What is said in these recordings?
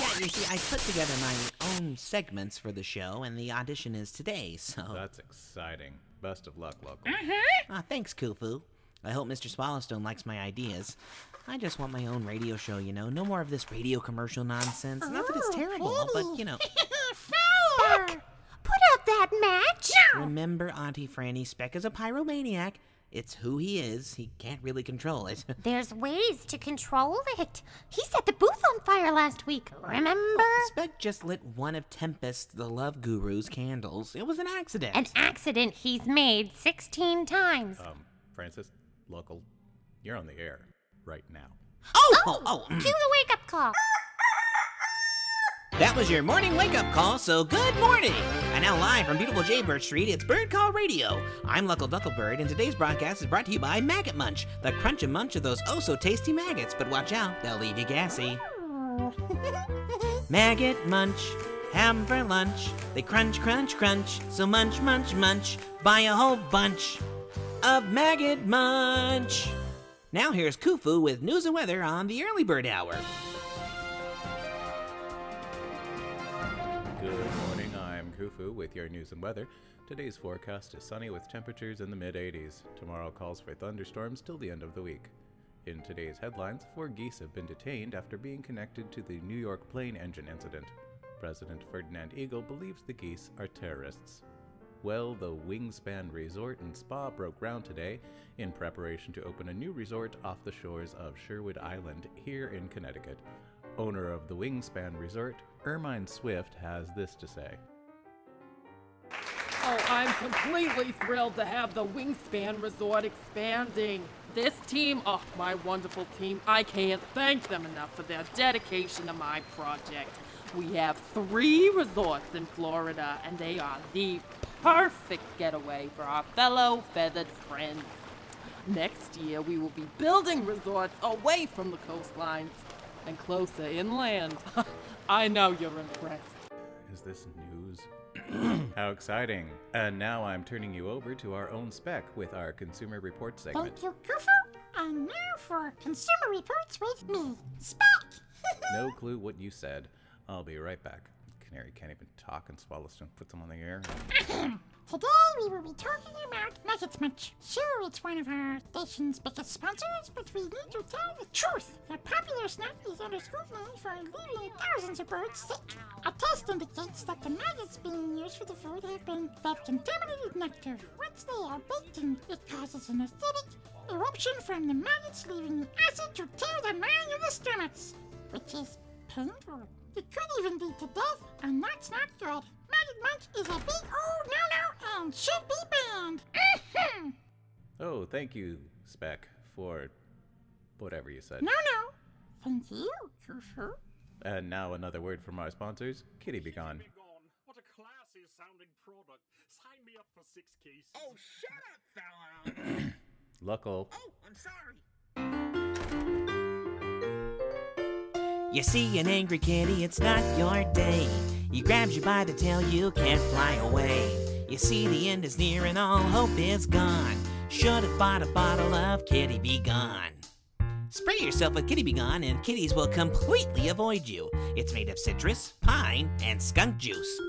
Yeah, you see, I put together my own segments for the show, and the audition is today, so. That's exciting. Best of luck, Luckle. Ah, thanks, Kufu. I hope Mr. Swallowstone likes my ideas. I just want my own radio show, you know. No more of this radio commercial nonsense. Not that it's terrible, but, you know. Fowler! Put out that match! Remember, Auntie Franny, Speck is a pyromaniac. It's who he is. He can't really control it. There's ways to control it. He set the booth on fire last week, remember? Speck just lit one of Tempest, the love guru's candles. It was an accident. An accident he's made 16 times. Um, Francis, Luckle, you're on the air right now. oh, oh, oh. Cue the wake up call. That was your morning wake up call, so good morning! And now, live from beautiful Jaybird Street, it's Bird Call Radio. I'm Luckle Ducklebird, and today's broadcast is brought to you by Maggot Munch, the crunch and munch of those oh so tasty maggots. But watch out, they'll leave you gassy. Maggot Munch, have 'em for lunch. They crunch, crunch, crunch, so munch, munch, munch. Buy a whole bunch of Maggot Munch. Now, here's Kufu with news and weather on the early bird hour. Morning, with your news and weather. Today's forecast is sunny with temperatures in the mid 80s. Tomorrow calls for thunderstorms till the end of the week. In today's headlines, four geese have been detained after being connected to the New York plane engine incident. President Ferdinand Eagle believes the geese are terrorists. Well, the Wingspan Resort and Spa broke ground today in preparation to open a new resort off the shores of Sherwood Island here in Connecticut. Owner of the Wingspan Resort, Ermine Swift, has this to say. I'm completely thrilled to have the Wingspan Resort expanding. This team, oh, my wonderful team, I can't thank them enough for their dedication to my project. We have three resorts in Florida, and they are the perfect getaway for our fellow feathered friends. Next year, we will be building resorts away from the coastlines and closer inland. I know you're impressed. Is this news? How exciting! And now I'm turning you over to our own spec with our Consumer Report segment. Thank you, Kufu. And now for Consumer Reports with me, Spec. No clue what you said. I'll be right back. Canary can't even talk and Swallowstone puts them on the air. Today we will be talking about Nuggets Munch. Sure, it's one of our station's biggest sponsors, but we need to tell the truth. The popular snack is under scrutiny for leaving thousands of birds sick. A test indicates that the maggots being used for the food have been fed contaminated nectar. Once they are baked in, it causes an acidic eruption from the maggots, leaving acid to tear the lining of the stomachs, which is painful. It could even lead to death, and that's not good. Maggot Munch is a big old no-no and should be banned. Mhm. Oh, thank you, Spec, for whatever you said. no, no. Thank you, Kufu. And now another word from our sponsors, Kitty Be Gone. What a classy sounding product. Sign me up for six cases. Oh, shut up, fella. Luckle. oh, I'm sorry. You see an angry kitty, it's not your day. He grabs you by the tail, you can't fly away. You see the end is near and all hope is gone. Should have bought a bottle of Kitty Be Gone. Spray yourself with Kitty Be Gone and kitties will completely avoid you. It's made of citrus, pine, and skunk juice.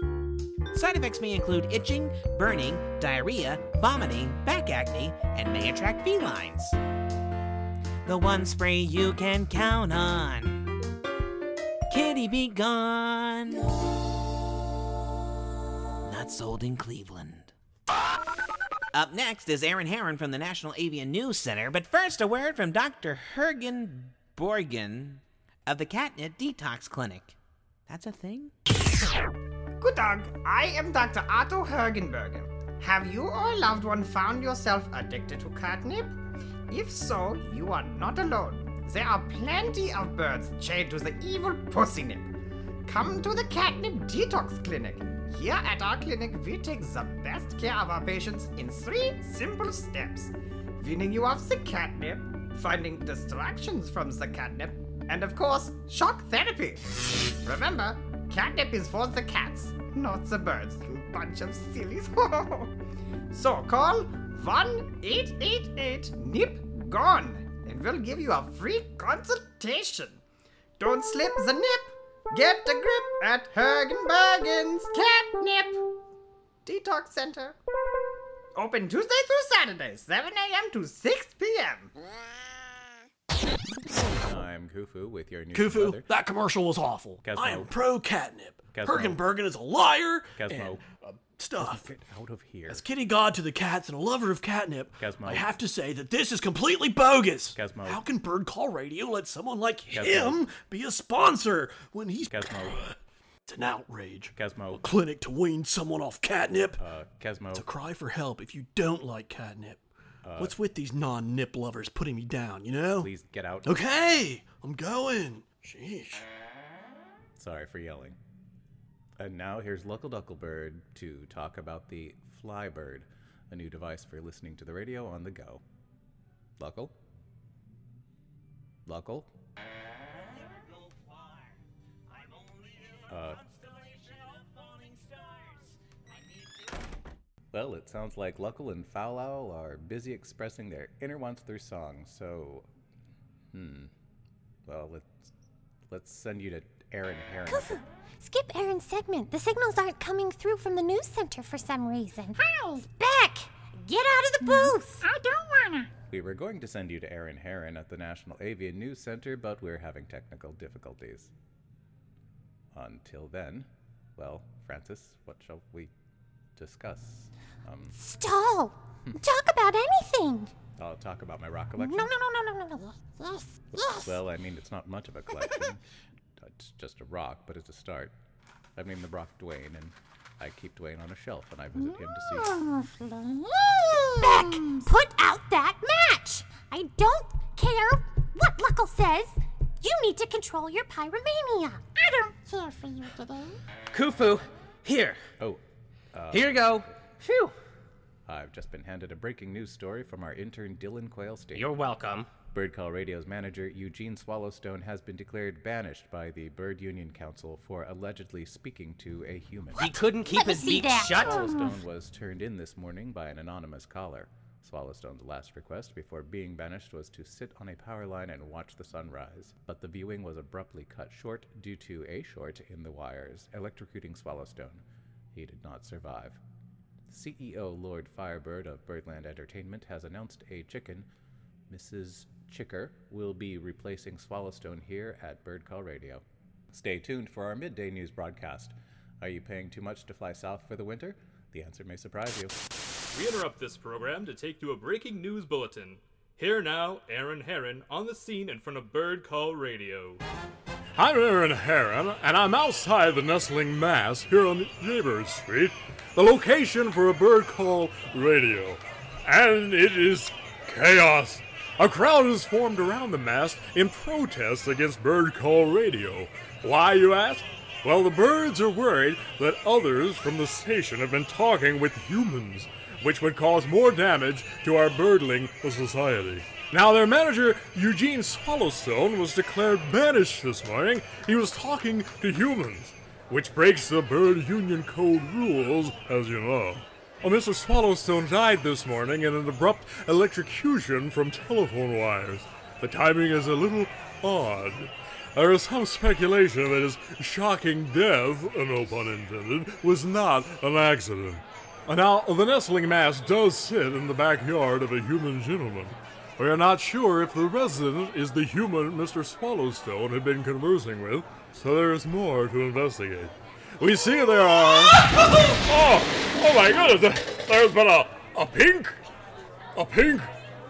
Side effects may include itching, burning, diarrhea, vomiting, back acne, and may attract felines. The one spray you can count on. Kitty be gone. Not sold in Cleveland. Up next is Aaron Heron from the National Avian News Center, but first a word from Dr. Hergen Borgen of the Catnip Detox Clinic. That's a thing? Good dog, I am Dr. Otto Hergenberger. Have you or a loved one found yourself addicted to catnip? If so, you are not alone. There are plenty of birds chained to the evil pussy nip. Come to the Catnip Detox Clinic. Here at our clinic, we take the best care of our patients in three simple steps weaning you off the catnip, finding distractions from the catnip, and of course, shock therapy. Remember, catnip is for the cats, not the birds, you bunch of sillies. so call 1 888 NIP GONE and we'll give you a free consultation. Don't slip the nip. Get a grip at Hergenbergen's Catnip Detox Center. Open Tuesday through Saturday, 7 a.m. to 6 p.m. I'm Kufu with your new Kufu, weather. that commercial was awful. Cosmo. I am pro catnip. Cosmo. Hergenbergen is a liar Cosmo. and uh, stuff. Get out of here. As kitty god to the cats and a lover of catnip. I have to say that this is completely bogus. How can Bird Call Radio let someone like him be a sponsor when he's Cosmo. It's an outrage. Cosmo. Clinic to wean someone off catnip. Uh. It's a cry for help if you don't like catnip. What's with these non-nip lovers putting me down, you know? Please get out. Okay, I'm going. Sheesh. Sorry for yelling. And now here's Luckle Ducklebird to talk about the Flybird, a new device for listening to the radio on the go. Luckle? Luckle? Uh, well, it sounds like Luckle and Foul Owl are busy expressing their inner wants through song, so. Hmm. Well, let's let's send you to Aaron Heron. Kufu, skip Aaron's segment. The signals aren't coming through from the news center for some reason. Hi. Beck, get out of the booth. I don't wanna. We were going to send you to Aaron Heron at the National Avian News Center, but we're having technical difficulties. Until then, well, Francis, what shall we discuss? Um, Stall. Talk about anything. I'll talk about my rock No, collection. no, no, no, no, no, no. Yes, yes. Well, I mean, it's not much of a collection. it's just a rock, but it's a start. I mean, the rock Dwayne, and I keep Dwayne on a shelf, and I visit him to see. Oh. Beck, put out that match. I don't care what Luckle says. You need to control your pyromania. I don't care for you today. Kufu, here. Oh, uh, Here you go. Phew. I've just been handed a breaking news story from our intern Dylan Quailstein. You're welcome. Bird Call Radio's manager, Eugene Swallowstone, has been declared banished by the Bird Union Council for allegedly speaking to a human. He couldn't keep Let his see beak that. shut. Swallowstone was turned in this morning by an anonymous caller. Swallowstone's last request before being banished was to sit on a power line and watch the sun rise. But the viewing was abruptly cut short due to a short in the wires, electrocuting Swallowstone. He did not survive. CEO Lord Firebird of Birdland Entertainment has announced a chicken, Mrs. Chicker, will be replacing Swallowstone here at Bird Call Radio. Stay tuned for our midday news broadcast. Are you paying too much to fly south for the winter? The answer may surprise you. We interrupt this program to take you a breaking news bulletin. Here now, Aaron Heron on the scene in front of Bird Call Radio. I'm Aaron Heron, and I'm outside the nestling mast here on Jaybird Street, the location for a bird call radio. And it is chaos. A crowd has formed around the mast in protest against bird call radio. Why, you ask? Well, the birds are worried that others from the station have been talking with humans, which would cause more damage to our birdling society. Now, their manager, Eugene Swallowstone, was declared banished this morning. He was talking to humans, which breaks the Bird Union Code rules, as you know. Well, Mr. Swallowstone died this morning in an abrupt electrocution from telephone wires. The timing is a little odd. There is some speculation that his shocking death, no pun intended, was not an accident. Now, the nestling mast does sit in the backyard of a human gentleman. We are not sure if the resident is the human Mr. Swallowstone had been conversing with, so there is more to investigate. We see there are. oh! Oh my goodness! There's been a. a pink. a pink.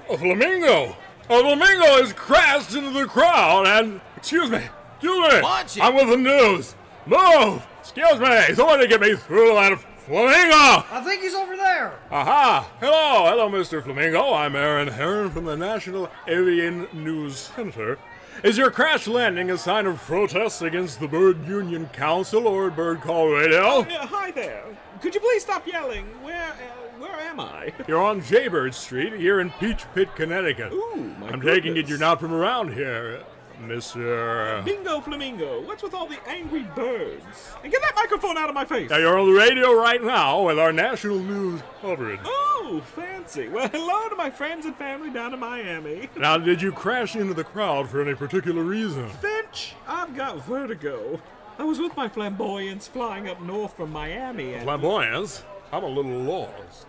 a flamingo! A flamingo has crashed into the crowd and. Excuse me! Excuse me! Watch it. I'm with the news! Move! Excuse me! Somebody get me through that flamingo! I think he's over there. Aha! Hello, hello, Mr. Flamingo. I'm Aaron Heron from the National Avian News Center. Is your crash landing a sign of protest against the Bird Union Council or Bird Call Radio? Yeah, hi there. Could you please stop yelling? Where, uh, where am I? You're on Jaybird Street here in Peach Pit, Connecticut. Ooh, my I'm taking it you're not from around here. Mr. Bingo Flamingo, what's with all the angry birds? And get that microphone out of my face! Now, you're on the radio right now with our national news coverage. Oh, fancy. Well, hello to my friends and family down in Miami. Now, did you crash into the crowd for any particular reason? Finch, I've got vertigo. I was with my flamboyance flying up north from Miami and. Flamboyance? I'm a little lost.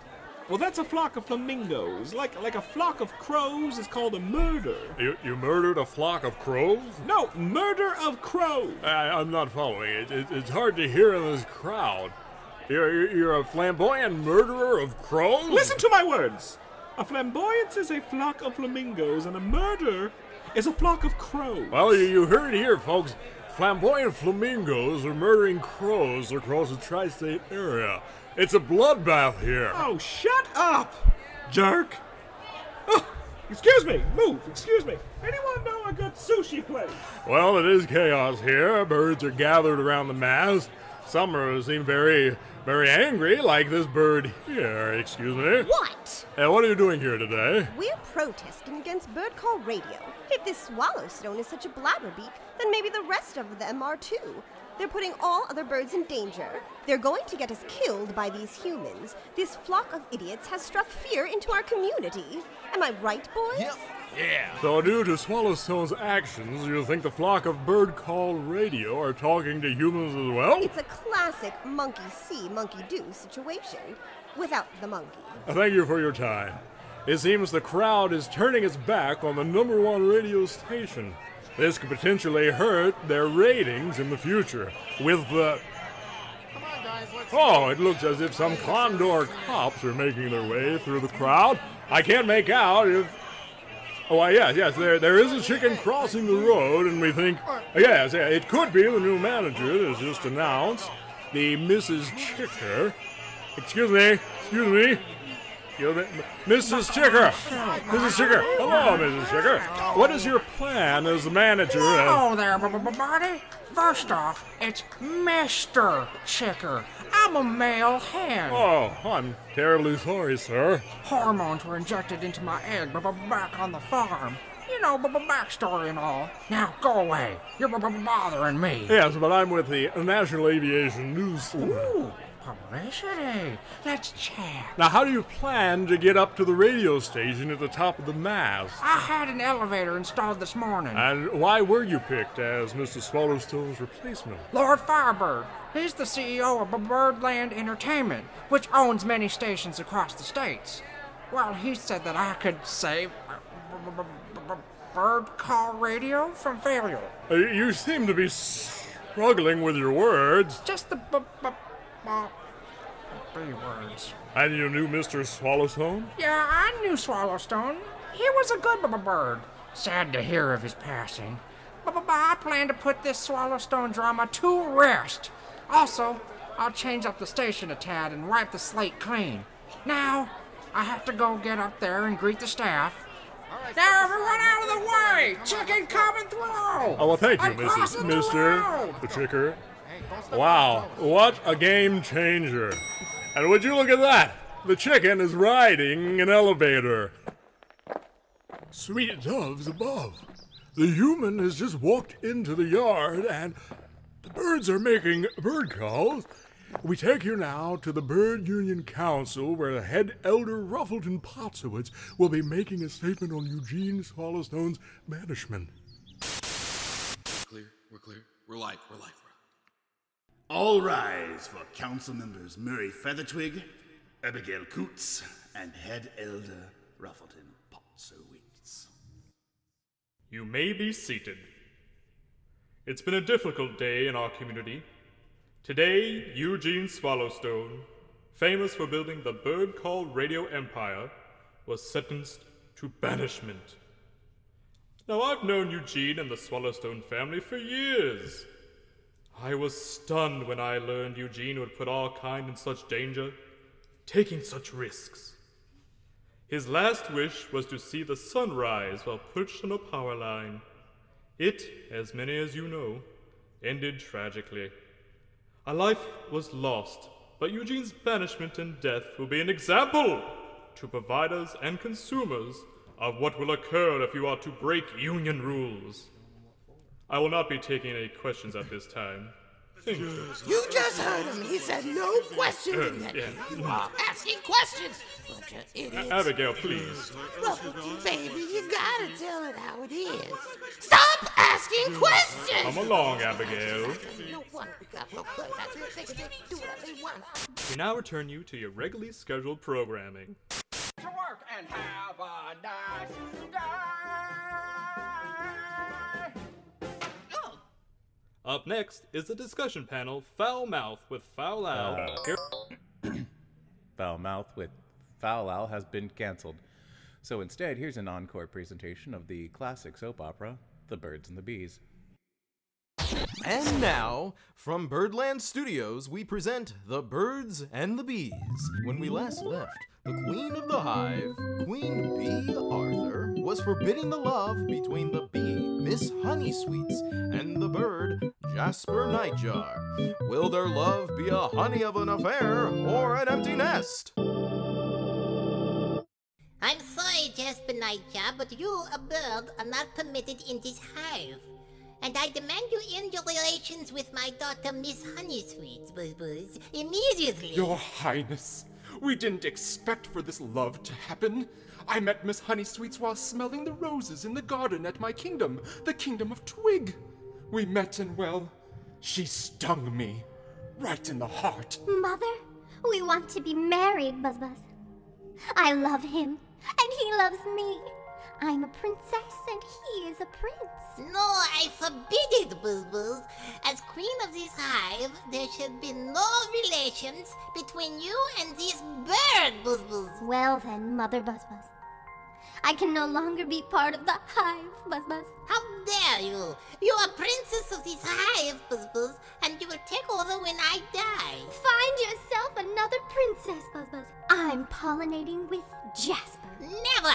Well, that's a flock of flamingos. Like like a flock of crows is called a murder. You, you murdered a flock of crows? No, murder of crows. I, I'm not following. It, it, it's hard to hear in this crowd. You're, you're, you're a flamboyant murderer of crows? Listen to my words. A flamboyance is a flock of flamingos, and a murder is a flock of crows. Well, you, you heard it here, folks. Flamboyant flamingos are murdering crows across the tri state area. It's a bloodbath here. Oh, shut up, jerk. Oh, excuse me, move, excuse me. Anyone know a good sushi place? Well, it is chaos here. Birds are gathered around the mast. Some are, seem very, very angry, like this bird here. Excuse me. What? Hey, what are you doing here today? We're protesting against Bird Call Radio. If this Swallowstone is such a blabberbeak, then maybe the rest of them are too. They're putting all other birds in danger. They're going to get us killed by these humans. This flock of idiots has struck fear into our community. Am I right, boys? Yep. Yeah. So, due to Swallowstone's actions, you think the flock of bird call radio are talking to humans as well? It's a classic monkey see, monkey do situation. Without the monkey. Uh, thank you for your time. It seems the crowd is turning its back on the number one radio station. This could potentially hurt their ratings in the future. With the. Oh, it looks as if some Condor cops are making their way through the crowd. I can't make out if. Oh, yes, yes, there, there is a chicken crossing the road, and we think. Yes, yeah, it could be the new manager that's just announced, the Mrs. Chicker. Excuse me, excuse me. Mrs. Chicker! Mrs. Chicker! Hello, Mrs. Chicker! What is your plan as the manager? Hello there, Barty. First off, it's Mr. Chicker. I'm a male hen. Oh, I'm terribly sorry, sir. Hormones were injected into my egg back on the farm. You know, backstory and all. Now go away. You're bothering me. Yes, but I'm with the National Aviation News. Ooh, publicity. Let's chat. Now, how do you plan to get up to the radio station at the top of the mast? I had an elevator installed this morning. And why were you picked as Mr. Swallowstone's replacement? Lord Firebird. He's the CEO of Birdland Entertainment, which owns many stations across the states. Well, he said that I could save bird call radio from failure. Uh, you seem to be struggling with your words. Just the b b b B words. And you knew Mr. Swallowstone? Yeah, I knew Swallowstone. He was a good b- bird. Sad to hear of his passing. But I plan to put this Swallowstone drama to rest. Also, I'll change up the station a tad and wipe the slate clean. Now, I have to go get up there and greet the staff. Now, everyone out of the way! Chicken coming through! Oh, well, thank you, Mrs. crossing the Mr. The Chicker. Wow, what a game changer. And would you look at that? The chicken is riding an elevator. Sweet doves above. The human has just walked into the yard and the birds are making bird calls. We take you now to the Bird Union Council, where the head elder Ruffleton Potsowitz will be making a statement on Eugene Swallowstone's banishment. Clear, we're clear. We're live, we're live. All rise for council members Murray Feathertwig, Abigail Coots, and head elder Ruffleton Potsowitz. You may be seated. It's been a difficult day in our community. Today, Eugene Swallowstone, famous for building the bird called Radio Empire, was sentenced to banishment. Now, I've known Eugene and the Swallowstone family for years. I was stunned when I learned Eugene would put our kind in such danger, taking such risks. His last wish was to see the sun rise while perched on a power line. It, as many as you know, ended tragically. A life was lost, but Eugene's banishment and death will be an example to providers and consumers of what will occur if you are to break union rules. I will not be taking any questions at this time. You. You just heard him. He said no questions. And yet yeah. you are asking questions. Don't you A- idiots. Abigail, please. Ruffleton, baby, you gotta tell it how it is. Stop asking questions. Come along, Abigail. We got no place. I think they can just do whatever they want. We now return you to your regularly scheduled programming. To work and have a nice Up next is the discussion panel Foul Mouth with Foul Al. Foul uh, Here- Foul Mouth with Foul Owl has been cancelled. So instead, here's an encore presentation of the classic soap opera, The Birds and the Bees. And now, from Birdland Studios, we present The Birds and the Bees. When we last left, the Queen of the Hive, Queen Bee Arthur, was forbidding the love between the bee, Miss Honeysweets, and the bird, Jasper Nightjar. Will their love be a honey of an affair or an empty nest? I'm sorry, Jasper Nightjar, but you, a bird, are not permitted in this hive. And I demand you end your relations with my daughter, Miss Honeysweet, Buzz Buzz, immediately. Your Highness, we didn't expect for this love to happen. I met Miss Honeysweets while smelling the roses in the garden at my kingdom, the kingdom of Twig. We met and, well, she stung me right in the heart. Mother, we want to be married, Buzz Buzz. I love him, and he loves me. I'm a princess, and he is a prince. No, I forbid it, Buzz Buzz. As queen of this hive, there should be no relations between you and this bird, Buzz Buzz. Well then, Mother Buzz Buzz. I can no longer be part of the hive, Buzz Buzz. How dare you? You are princess of this hive, Buzz Buzz, and you will take over when I die. Find yourself another princess, Buzz Buzz. I'm pollinating with Jasper. Never!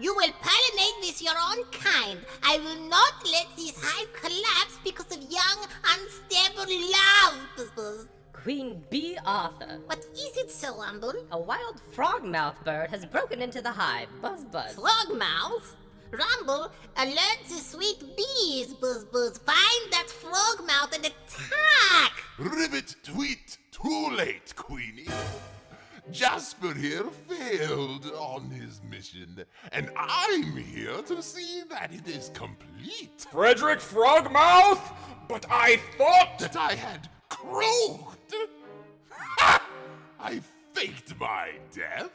You will pollinate with your own kind. I will not let this hive collapse because of young, unstable love, Buzz Buzz. Queen Bee Arthur. What is it, Sir Rumble? A wild frogmouth bird has broken into the hive. Buzz buzz. Frogmouth? Rumble, alert the sweet bees, Buzz Buzz. Find that frogmouth and attack! Ribbit tweet, too late, Queenie. Jasper here failed on his mission, and I'm here to see that it is complete. Frederick Frogmouth? But I thought that I had croaked. Ha! I faked my death.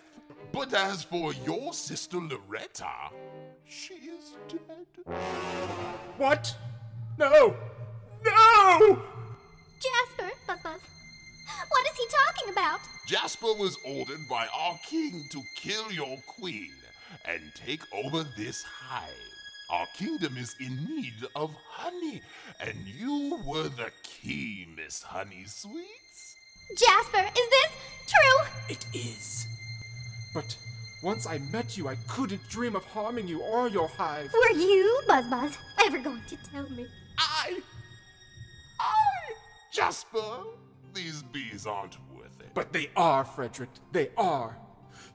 But as for your sister Loretta, she is dead. What? No! No! Jasper, Buzz Buzz. What is he talking about? Jasper was ordered by our king to kill your queen and take over this hive. Our kingdom is in need of honey, and you were the key, Miss Honey Sweets. Jasper, is this true? It is. But once I met you, I couldn't dream of harming you or your hive. Were you, Buzz Buzz, ever going to tell me? I. I. Jasper, these bees aren't worth it. But they are, Frederick. They are.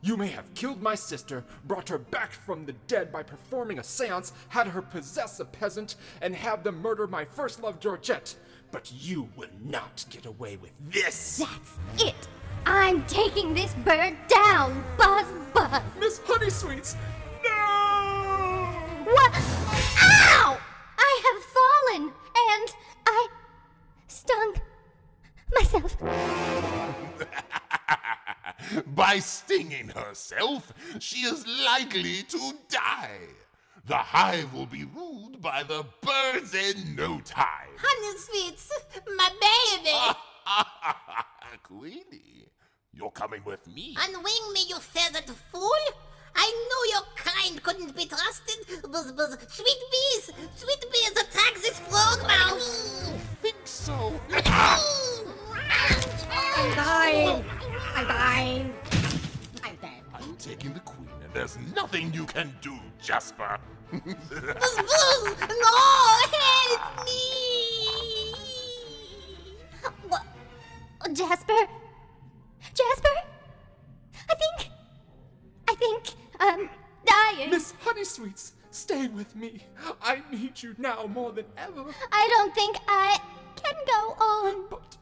You may have killed my sister, brought her back from the dead by performing a seance, had her possess a peasant, and have them murder my first love, Georgette. But you will not get away with this. That's it. I'm taking this bird down, Buzz Buzz. Miss Honey Sweets, no! What? Ow! By stinging herself, she is likely to die. The hive will be ruled by the birds in no time. Honey Sweets, my baby! Queenie, you're coming with me. Unwing me, you feathered fool! I knew your kind couldn't be trusted. Buzz, buzz. Sweet bees! Sweet bees attack this frog mouse! think so. I'm dying. I'm dying. I'm dead. I'm taking the queen, and there's nothing you can do, Jasper. Buzz, buzz! No! Help me! What? Jasper? Jasper? I think. I think um, I'm dying. Miss Honey Sweets, Stay with me. I need you now more than ever. I don't think I can go on. But.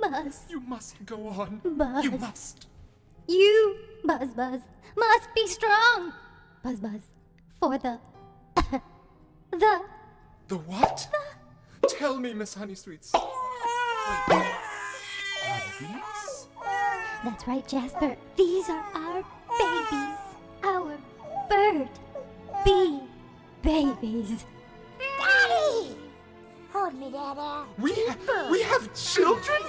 Buzz. You must go on. Buzz. You must. You, Buzz Buzz, must be strong. Buzz Buzz. For the. the. The what? Tell me, Miss Honey Sweets. That's right, Jasper. These are our babies. Our bird bee babies. Daddy! Hold me, Daddy. We, we have children?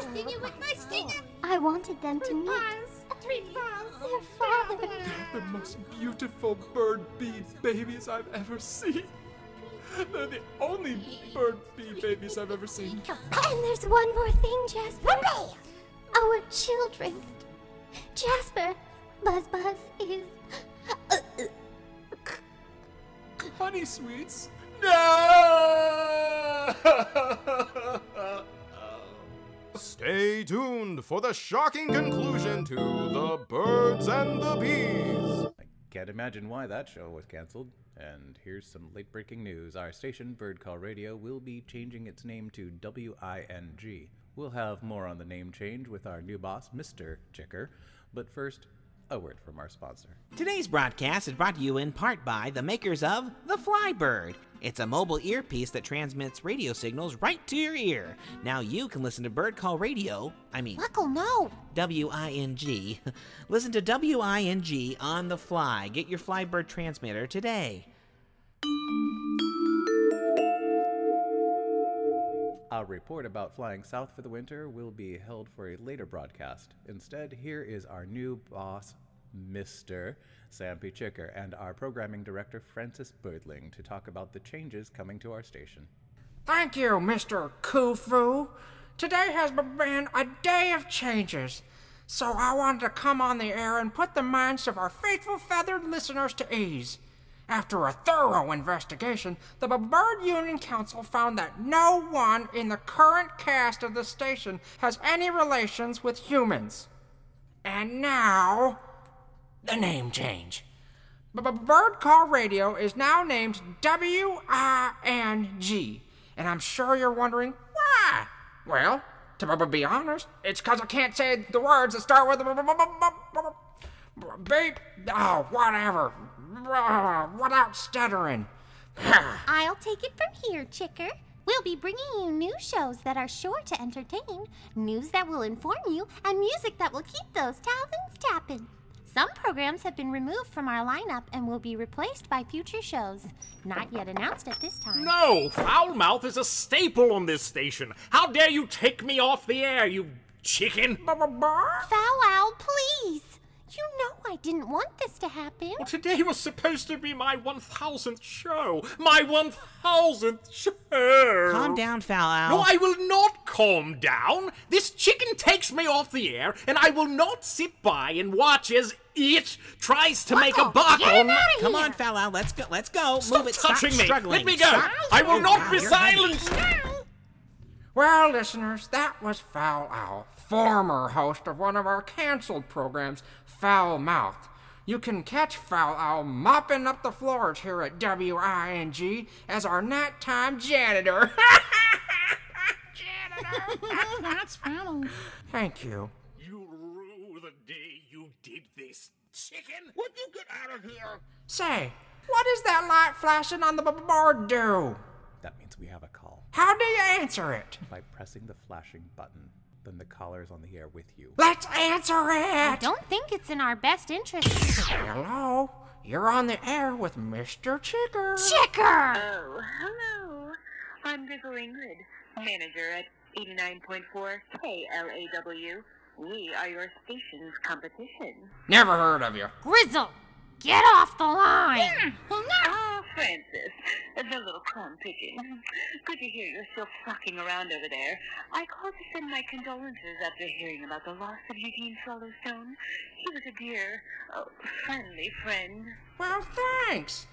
I wanted them to meet their father. They're the most beautiful bird bee babies I've ever seen. They're the only bird bee babies I've ever seen. And there's one more thing, Jasper. Our children. Jasper, Buzz Buzz is. Honey Sweets? No! Stay tuned for the shocking conclusion to The Birds and the Bees. I can't imagine why that show was cancelled. And here's some late breaking news. Our station, Bird Call Radio, will be changing its name to WING. We'll have more on the name change with our new boss, Mr. Chicker. But first, a word from our sponsor. Today's broadcast is brought to you in part by the makers of the Flybird. It's a mobile earpiece that transmits radio signals right to your ear. Now you can listen to Bird Call Radio, I mean, Buckle, no. W I N G. Listen to W I N G on the fly. Get your Flybird transmitter today. A report about flying south for the winter will be held for a later broadcast. Instead, here is our new boss, Mr. Sam P. Chicker, and our programming director, Francis Birdling, to talk about the changes coming to our station. Thank you, Mr. Kufu. Today has been a day of changes, so I wanted to come on the air and put the minds of our faithful feathered listeners to ease. After a thorough investigation, the Bird Union Council found that no one in the current cast of the station has any relations with humans. And now, the name change. Bird Call Radio is now named W-I-N-G, and I'm sure you're wondering why. Well, to be honest, it's because I can't say the words that start with beep. Oh, whatever. Uh, without stuttering. I'll take it from here, Chicker. We'll be bringing you new shows that are sure to entertain, news that will inform you, and music that will keep those talons tapping. Some programs have been removed from our lineup and will be replaced by future shows. Not yet announced at this time. No, Foulmouth is a staple on this station. How dare you take me off the air, you chicken? Foul Owl, please! You know I didn't want this to happen. Well, today was supposed to be my 1000th show. My 1000th show. Calm down, Foul Owl. No, I will not calm down. This chicken takes me off the air, and I will not sit by and watch as it tries to make a buck Get on. him outta Come on, Foul Owl. Let's go. Let's go. Stop Move it. touching Stop me. struggling. Let me go. Stop. I will not be You're silenced. Well, listeners, that was Foul Owl, former host of one of our canceled programs, Foul Mouth. You can catch Foul Owl mopping up the floors here at WING as our nighttime janitor. Janitor! That's funny. Thank you. You rue the day you did this, chicken. Would you get out of here? Say, what does that light flashing on the b- board do? That means we have a call. How do you answer it? By pressing the flashing button, then the caller's on the air with you. Let's answer it! I don't think it's in our best interest. Hello, you're on the air with Mr. Chicker. Chicker! Oh, hello. I'm Grizzle Ingrid, manager at 89.4 KLAW. We are your station's competition. Never heard of you. Grizzle, get off the line! Ah, Francis, the little crumb pigeon. Good to hear you're still flocking around over there. I called to send my condolences after hearing about the loss of Eugene Swallowstone. He was a dear, oh, friendly friend. Well, thanks.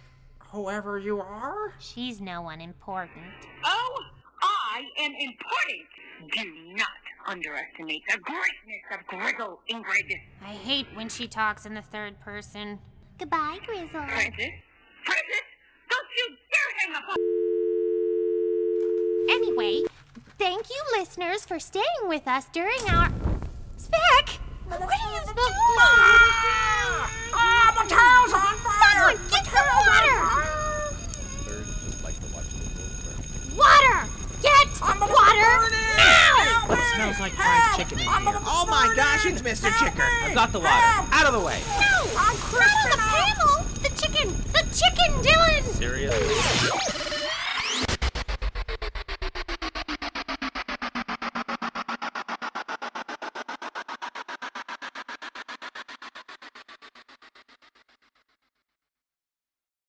Whoever you are. She's no one important. Oh, I am important do not underestimate the greatness of Grizzle, Ingrid. I hate when she talks in the third person. Goodbye, Grizzle. Francis? Francis? Don't you dare hang up on- Anyway, thank you, listeners, for staying with us during our. Spec! What are you doing? Ah! My towel's on fire! Someone get some water! What smells like fried chicken in here? Oh my gosh, it's Mr. Help I've got the water. Help. Out of the way. No, I'm crushing the panel. The chicken. The chicken, Dylan. Seriously?